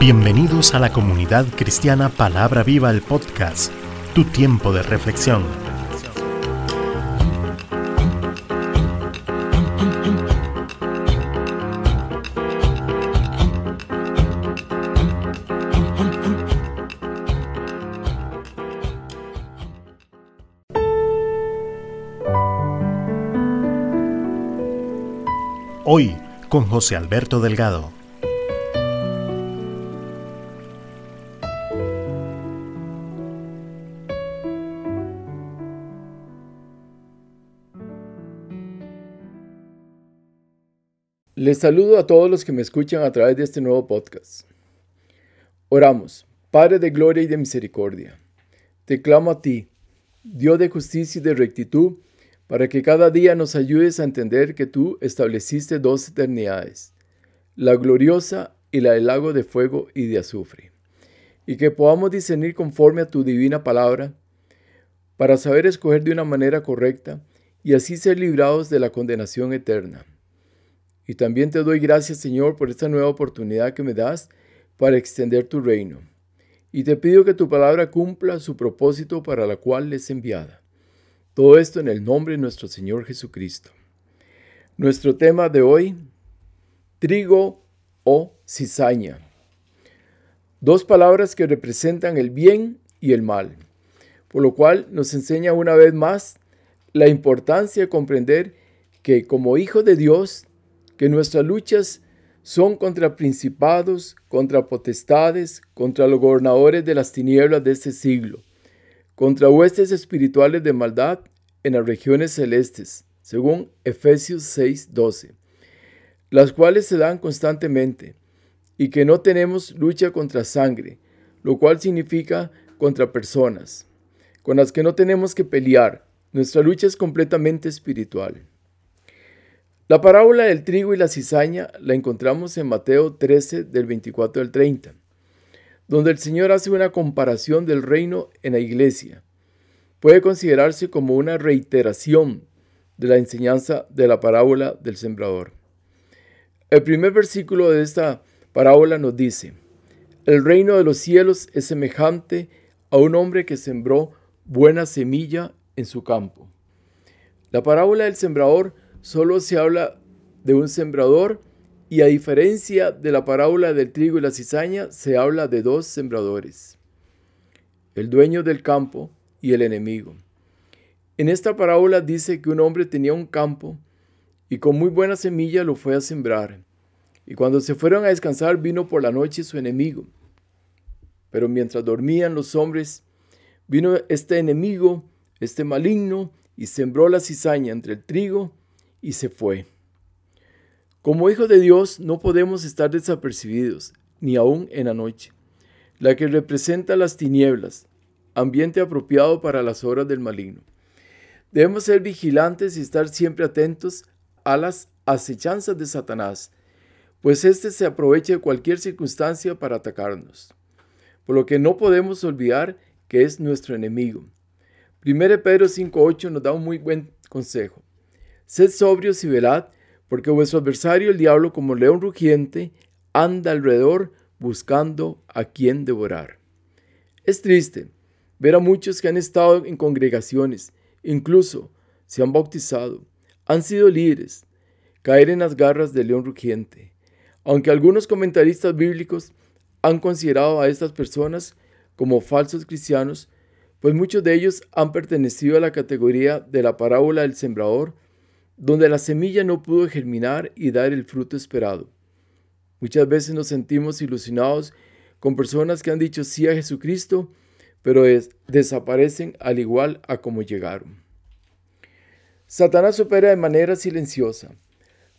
Bienvenidos a la comunidad cristiana Palabra Viva el podcast, tu tiempo de reflexión. Hoy con José Alberto Delgado. Les saludo a todos los que me escuchan a través de este nuevo podcast. Oramos, Padre de gloria y de misericordia, te clamo a ti, Dios de justicia y de rectitud, para que cada día nos ayudes a entender que tú estableciste dos eternidades, la gloriosa y la del lago de fuego y de azufre, y que podamos discernir conforme a tu divina palabra, para saber escoger de una manera correcta y así ser librados de la condenación eterna. Y también te doy gracias, Señor, por esta nueva oportunidad que me das para extender tu reino. Y te pido que tu palabra cumpla su propósito para la cual es enviada. Todo esto en el nombre de nuestro Señor Jesucristo. Nuestro tema de hoy, trigo o cizaña. Dos palabras que representan el bien y el mal, por lo cual nos enseña una vez más la importancia de comprender que como hijo de Dios que nuestras luchas son contra principados, contra potestades, contra los gobernadores de las tinieblas de este siglo, contra huestes espirituales de maldad en las regiones celestes, según Efesios 6:12, las cuales se dan constantemente, y que no tenemos lucha contra sangre, lo cual significa contra personas, con las que no tenemos que pelear. Nuestra lucha es completamente espiritual. La parábola del trigo y la cizaña la encontramos en Mateo 13 del 24 al 30, donde el Señor hace una comparación del reino en la iglesia. Puede considerarse como una reiteración de la enseñanza de la parábola del sembrador. El primer versículo de esta parábola nos dice, el reino de los cielos es semejante a un hombre que sembró buena semilla en su campo. La parábola del sembrador solo se habla de un sembrador y a diferencia de la parábola del trigo y la cizaña, se habla de dos sembradores, el dueño del campo y el enemigo. En esta parábola dice que un hombre tenía un campo y con muy buena semilla lo fue a sembrar. Y cuando se fueron a descansar vino por la noche su enemigo. Pero mientras dormían los hombres, vino este enemigo, este maligno, y sembró la cizaña entre el trigo y se fue. Como hijos de Dios no podemos estar desapercibidos, ni aún en la noche, la que representa las tinieblas, ambiente apropiado para las horas del maligno. Debemos ser vigilantes y estar siempre atentos a las acechanzas de Satanás, pues éste se aprovecha de cualquier circunstancia para atacarnos, por lo que no podemos olvidar que es nuestro enemigo. 1 Pedro 5.8 nos da un muy buen consejo. Sed sobrios y velad, porque vuestro adversario, el diablo, como león rugiente, anda alrededor buscando a quien devorar. Es triste ver a muchos que han estado en congregaciones, incluso se han bautizado, han sido líderes, caer en las garras del león rugiente. Aunque algunos comentaristas bíblicos han considerado a estas personas como falsos cristianos, pues muchos de ellos han pertenecido a la categoría de la parábola del sembrador donde la semilla no pudo germinar y dar el fruto esperado. Muchas veces nos sentimos ilusionados con personas que han dicho sí a Jesucristo, pero desaparecen al igual a como llegaron. Satanás opera de manera silenciosa.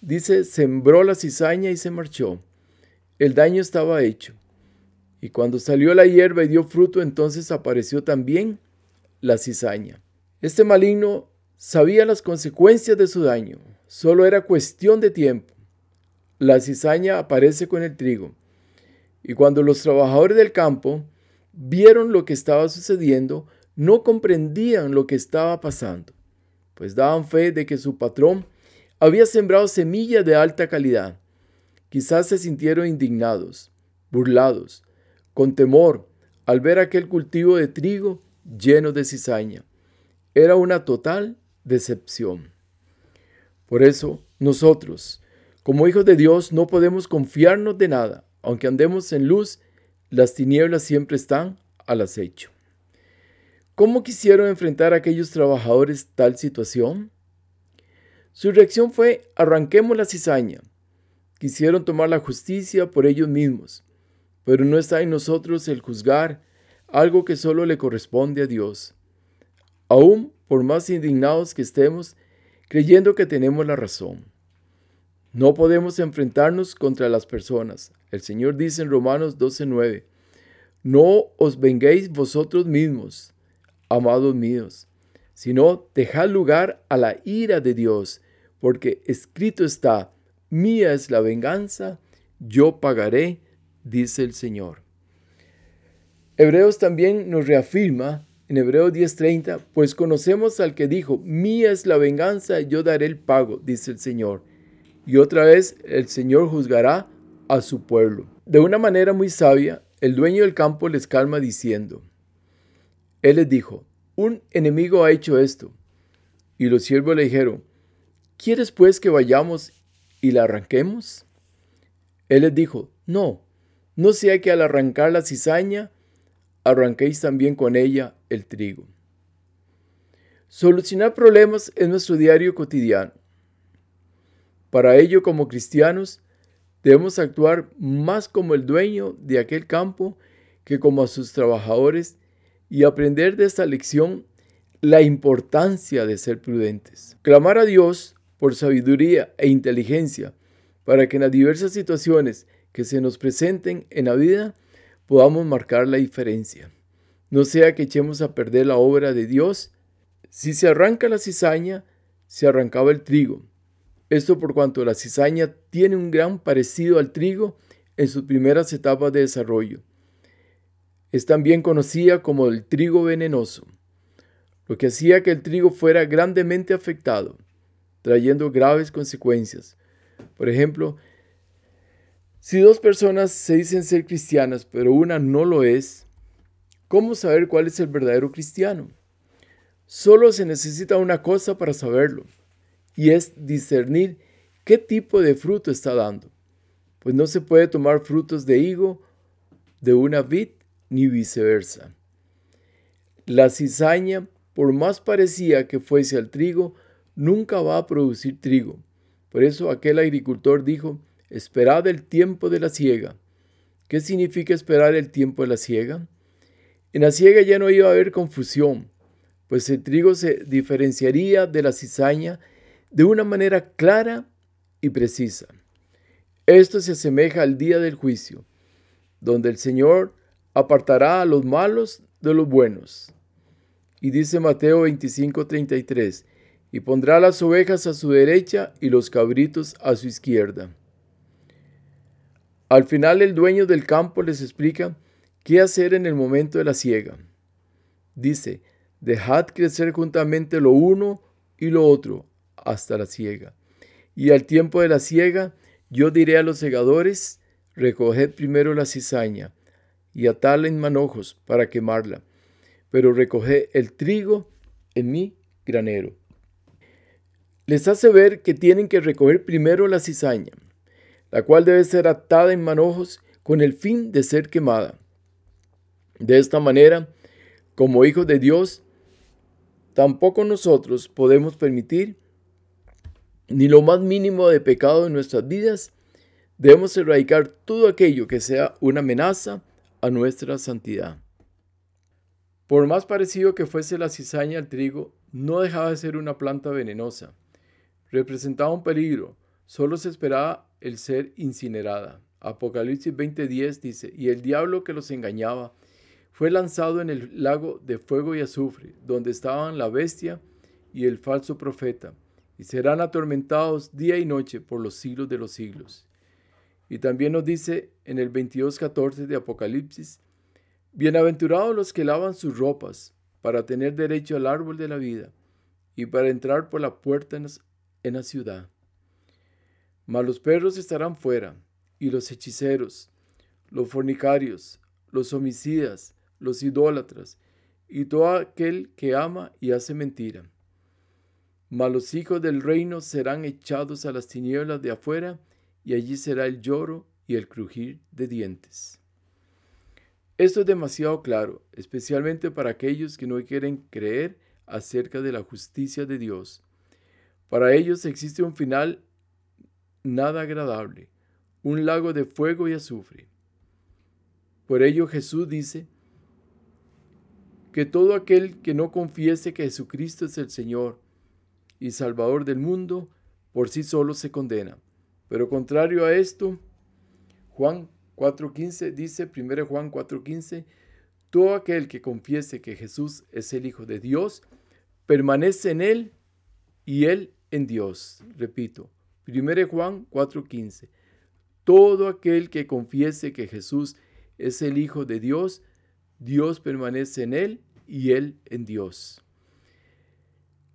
Dice, sembró la cizaña y se marchó. El daño estaba hecho. Y cuando salió la hierba y dio fruto, entonces apareció también la cizaña. Este maligno Sabía las consecuencias de su daño, solo era cuestión de tiempo. La cizaña aparece con el trigo, y cuando los trabajadores del campo vieron lo que estaba sucediendo, no comprendían lo que estaba pasando, pues daban fe de que su patrón había sembrado semillas de alta calidad. Quizás se sintieron indignados, burlados, con temor, al ver aquel cultivo de trigo lleno de cizaña. Era una total decepción. Por eso, nosotros, como hijos de Dios, no podemos confiarnos de nada. Aunque andemos en luz, las tinieblas siempre están al acecho. ¿Cómo quisieron enfrentar a aquellos trabajadores tal situación? Su reacción fue, arranquemos la cizaña. Quisieron tomar la justicia por ellos mismos, pero no está en nosotros el juzgar algo que solo le corresponde a Dios. Aún por más indignados que estemos, creyendo que tenemos la razón. No podemos enfrentarnos contra las personas. El Señor dice en Romanos 12:9, no os venguéis vosotros mismos, amados míos, sino dejad lugar a la ira de Dios, porque escrito está, mía es la venganza, yo pagaré, dice el Señor. Hebreos también nos reafirma en Hebreos 10:30, pues conocemos al que dijo, mía es la venganza, yo daré el pago, dice el Señor. Y otra vez el Señor juzgará a su pueblo. De una manera muy sabia, el dueño del campo les calma diciendo, Él les dijo, un enemigo ha hecho esto. Y los siervos le dijeron, ¿quieres pues que vayamos y la arranquemos? Él les dijo, no, no sea que al arrancar la cizaña, arranquéis también con ella el trigo. Solucionar problemas es nuestro diario cotidiano. Para ello, como cristianos, debemos actuar más como el dueño de aquel campo que como a sus trabajadores y aprender de esta lección la importancia de ser prudentes. Clamar a Dios por sabiduría e inteligencia para que en las diversas situaciones que se nos presenten en la vida podamos marcar la diferencia. No sea que echemos a perder la obra de Dios. Si se arranca la cizaña, se arrancaba el trigo. Esto por cuanto la cizaña tiene un gran parecido al trigo en sus primeras etapas de desarrollo. Es también conocida como el trigo venenoso, lo que hacía que el trigo fuera grandemente afectado, trayendo graves consecuencias. Por ejemplo, si dos personas se dicen ser cristianas, pero una no lo es, ¿cómo saber cuál es el verdadero cristiano? Solo se necesita una cosa para saberlo, y es discernir qué tipo de fruto está dando. Pues no se puede tomar frutos de higo de una vid ni viceversa. La cizaña, por más parecida que fuese al trigo, nunca va a producir trigo. Por eso aquel agricultor dijo, Esperad el tiempo de la siega. ¿Qué significa esperar el tiempo de la siega? En la siega ya no iba a haber confusión, pues el trigo se diferenciaría de la cizaña de una manera clara y precisa. Esto se asemeja al día del juicio, donde el Señor apartará a los malos de los buenos. Y dice Mateo 25:33, y pondrá las ovejas a su derecha y los cabritos a su izquierda. Al final el dueño del campo les explica qué hacer en el momento de la siega. Dice, dejad crecer juntamente lo uno y lo otro hasta la siega. Y al tiempo de la siega, yo diré a los segadores, recoged primero la cizaña y atadla en manojos para quemarla, pero recoged el trigo en mi granero. Les hace ver que tienen que recoger primero la cizaña la cual debe ser atada en manojos con el fin de ser quemada. De esta manera, como hijos de Dios, tampoco nosotros podemos permitir ni lo más mínimo de pecado en nuestras vidas. Debemos erradicar todo aquello que sea una amenaza a nuestra santidad. Por más parecido que fuese la cizaña al trigo, no dejaba de ser una planta venenosa. Representaba un peligro. Solo se esperaba el ser incinerada. Apocalipsis 20:10 dice, y el diablo que los engañaba fue lanzado en el lago de fuego y azufre, donde estaban la bestia y el falso profeta, y serán atormentados día y noche por los siglos de los siglos. Y también nos dice en el 22:14 de Apocalipsis, Bienaventurados los que lavan sus ropas para tener derecho al árbol de la vida y para entrar por la puerta en la ciudad. Mas los perros estarán fuera, y los hechiceros, los fornicarios, los homicidas, los idólatras, y todo aquel que ama y hace mentira. Mas los hijos del reino serán echados a las tinieblas de afuera, y allí será el lloro y el crujir de dientes. Esto es demasiado claro, especialmente para aquellos que no quieren creer acerca de la justicia de Dios. Para ellos existe un final nada agradable, un lago de fuego y azufre. Por ello Jesús dice que todo aquel que no confiese que Jesucristo es el Señor y Salvador del mundo, por sí solo se condena. Pero contrario a esto, Juan 4.15 dice, 1 Juan 4.15, todo aquel que confiese que Jesús es el Hijo de Dios, permanece en Él y Él en Dios. Repito, 1 Juan 4.15, todo aquel que confiese que Jesús es el Hijo de Dios, Dios permanece en Él y Él en Dios.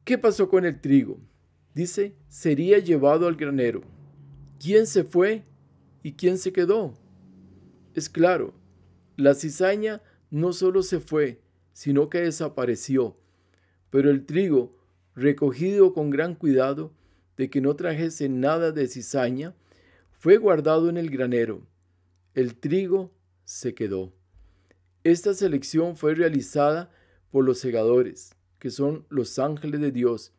¿Qué pasó con el trigo? Dice, sería llevado al granero. ¿Quién se fue y quién se quedó? Es claro, la cizaña no solo se fue, sino que desapareció, pero el trigo, recogido con gran cuidado de que no trajese nada de cizaña, fue guardado en el granero. El trigo se quedó. Esta selección fue realizada por los segadores, que son los ángeles de Dios,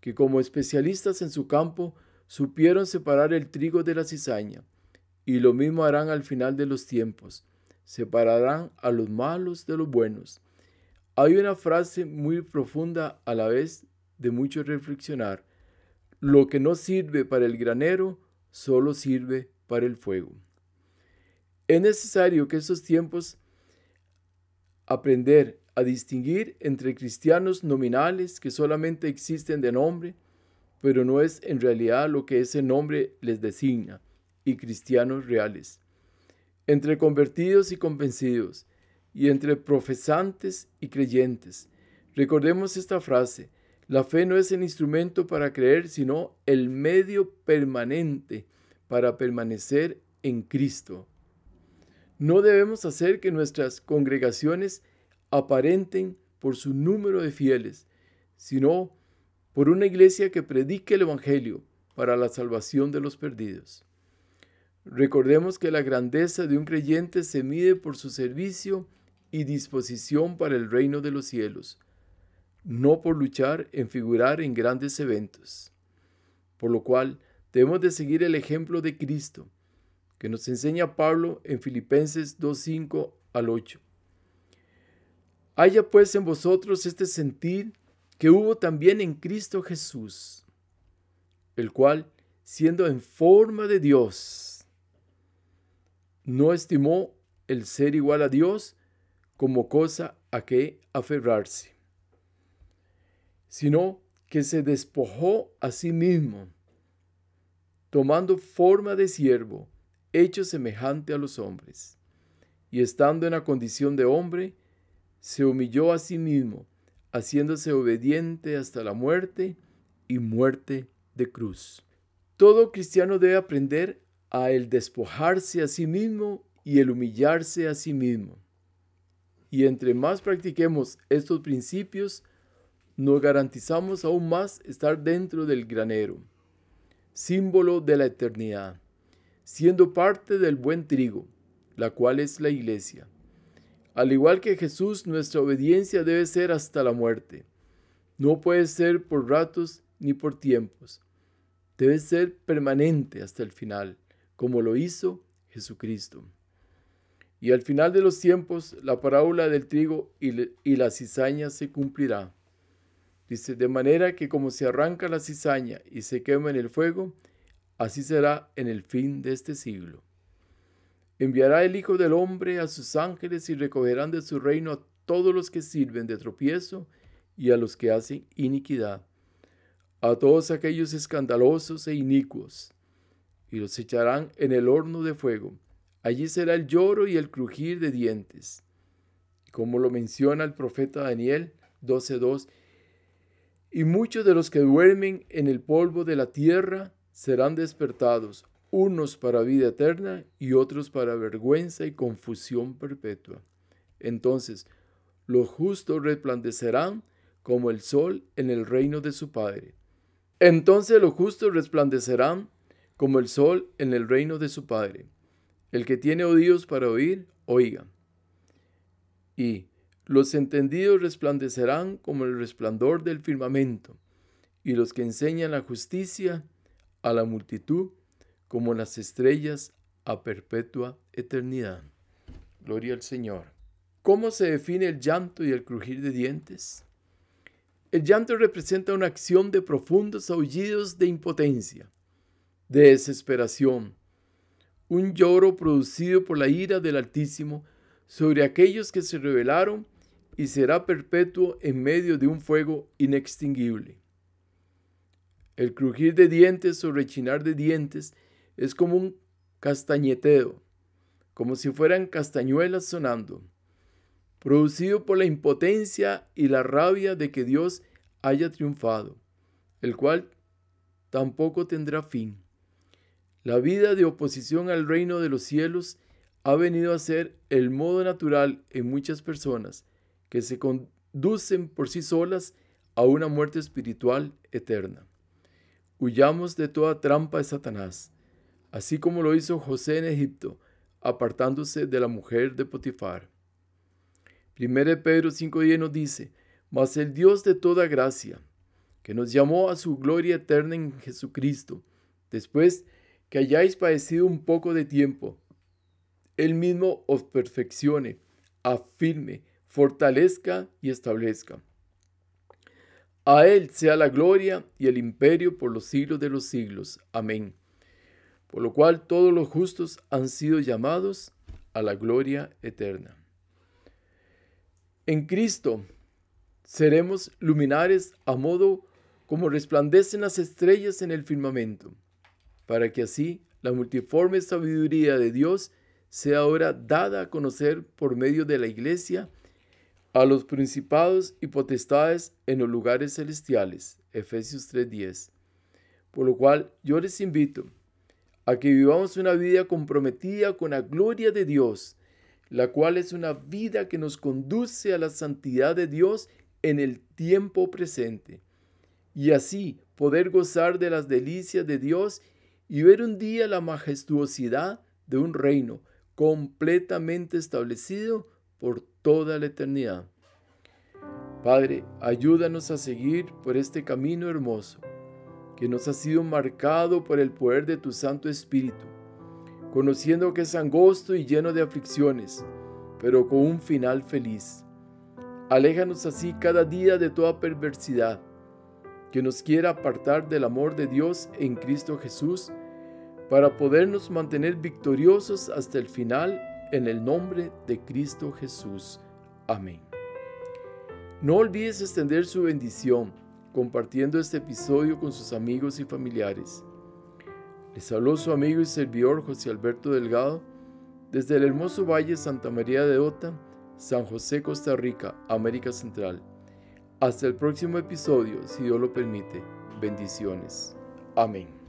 que como especialistas en su campo supieron separar el trigo de la cizaña. Y lo mismo harán al final de los tiempos. Separarán a los malos de los buenos. Hay una frase muy profunda a la vez de mucho reflexionar. Lo que no sirve para el granero, solo sirve para el fuego. Es necesario que estos tiempos aprender a distinguir entre cristianos nominales que solamente existen de nombre, pero no es en realidad lo que ese nombre les designa y cristianos reales, entre convertidos y convencidos, y entre profesantes y creyentes. Recordemos esta frase, la fe no es el instrumento para creer, sino el medio permanente para permanecer en Cristo. No debemos hacer que nuestras congregaciones aparenten por su número de fieles, sino por una iglesia que predique el Evangelio para la salvación de los perdidos. Recordemos que la grandeza de un creyente se mide por su servicio y disposición para el reino de los cielos, no por luchar en figurar en grandes eventos. Por lo cual debemos de seguir el ejemplo de Cristo, que nos enseña Pablo en Filipenses 2.5 al 8. Haya pues en vosotros este sentir que hubo también en Cristo Jesús, el cual, siendo en forma de Dios, no estimó el ser igual a Dios como cosa a que aferrarse, sino que se despojó a sí mismo, tomando forma de siervo, hecho semejante a los hombres, y estando en la condición de hombre, se humilló a sí mismo, haciéndose obediente hasta la muerte y muerte de cruz. Todo cristiano debe aprender a el despojarse a sí mismo y el humillarse a sí mismo. Y entre más practiquemos estos principios, nos garantizamos aún más estar dentro del granero, símbolo de la eternidad, siendo parte del buen trigo, la cual es la iglesia. Al igual que Jesús, nuestra obediencia debe ser hasta la muerte. No puede ser por ratos ni por tiempos. Debe ser permanente hasta el final como lo hizo Jesucristo. Y al final de los tiempos, la parábola del trigo y, la cizaña se cumplirá. Dice, de manera que como se arranca la cizaña y se quema en el fuego, así será en el fin de este siglo. Enviará el Hijo del Hombre a sus ángeles y recogerán de su reino a todos los que sirven de tropiezo y a los que hacen iniquidad, a todos aquellos escandalosos e inicuos y los echarán en el horno de fuego. Allí será el lloro y el crujir de dientes. Como lo menciona el profeta Daniel 12.2, y muchos de los que duermen en el polvo de la tierra serán despertados, unos para vida eterna y otros para vergüenza y confusión perpetua. Entonces, los justos resplandecerán como el sol en el reino de su Padre. Entonces los justos resplandecerán como el sol en el reino de su Padre. El que tiene oídos para oír, oiga. Y los entendidos resplandecerán como el resplandor del firmamento, y los que enseñan la justicia a la multitud como las estrellas a perpetua eternidad. Gloria al Señor. ¿Cómo se define el llanto y el crujir de dientes? El llanto representa una acción de profundos aullidos de impotencia, de desesperación, un lloro producido por la ira del Altísimo sobre aquellos que se rebelaron y será perpetuo en medio de un fuego inextinguible. El crujir de dientes o rechinar de dientes es como un castañeteo, como si fueran castañuelas sonando producido por la impotencia y la rabia de que Dios haya triunfado, el cual tampoco tendrá fin. La vida de oposición al reino de los cielos ha venido a ser el modo natural en muchas personas que se conducen por sí solas a una muerte espiritual eterna. Huyamos de toda trampa de Satanás, así como lo hizo José en Egipto, apartándose de la mujer de Potifar. 1 Pedro 5.10 nos dice, Mas el Dios de toda gracia, que nos llamó a su gloria eterna en Jesucristo, después que hayáis padecido un poco de tiempo, Él mismo os perfeccione, afirme, fortalezca y establezca. A Él sea la gloria y el imperio por los siglos de los siglos. Amén. Por lo cual todos los justos han sido llamados a la gloria eterna. En Cristo seremos luminares a modo como resplandecen las estrellas en el firmamento, para que así la multiforme sabiduría de Dios sea ahora dada a conocer por medio de la Iglesia a los principados y potestades en los lugares celestiales. Efesios 3:10. Por lo cual yo les invito a que vivamos una vida comprometida con la gloria de Dios, la cual es una vida que nos conduce a la santidad de Dios en el tiempo presente, y así poder gozar de las delicias de Dios y ver un día la majestuosidad de un reino completamente establecido por toda la eternidad. Padre, ayúdanos a seguir por este camino hermoso que nos ha sido marcado por el poder de tu Santo Espíritu conociendo que es angosto y lleno de aflicciones, pero con un final feliz. Aléjanos así cada día de toda perversidad que nos quiera apartar del amor de Dios en Cristo Jesús, para podernos mantener victoriosos hasta el final en el nombre de Cristo Jesús. Amén. No olvides extender su bendición compartiendo este episodio con sus amigos y familiares. Les habló su amigo y servidor José Alberto Delgado desde el hermoso Valle Santa María de Ota, San José, Costa Rica, América Central. Hasta el próximo episodio, si Dios lo permite. Bendiciones. Amén.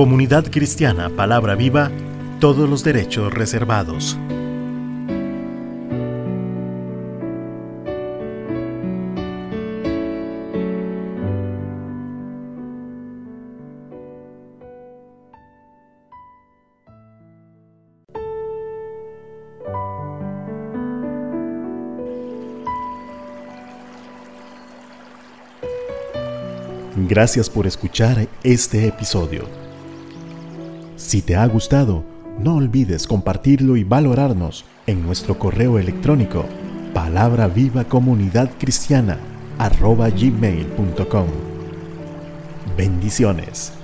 Comunidad Cristiana Palabra Viva, todos los derechos reservados. Gracias por escuchar este episodio. Si te ha gustado, no olvides compartirlo y valorarnos en nuestro correo electrónico palabra viva comunidad cristiana arroba gmail.com. Bendiciones.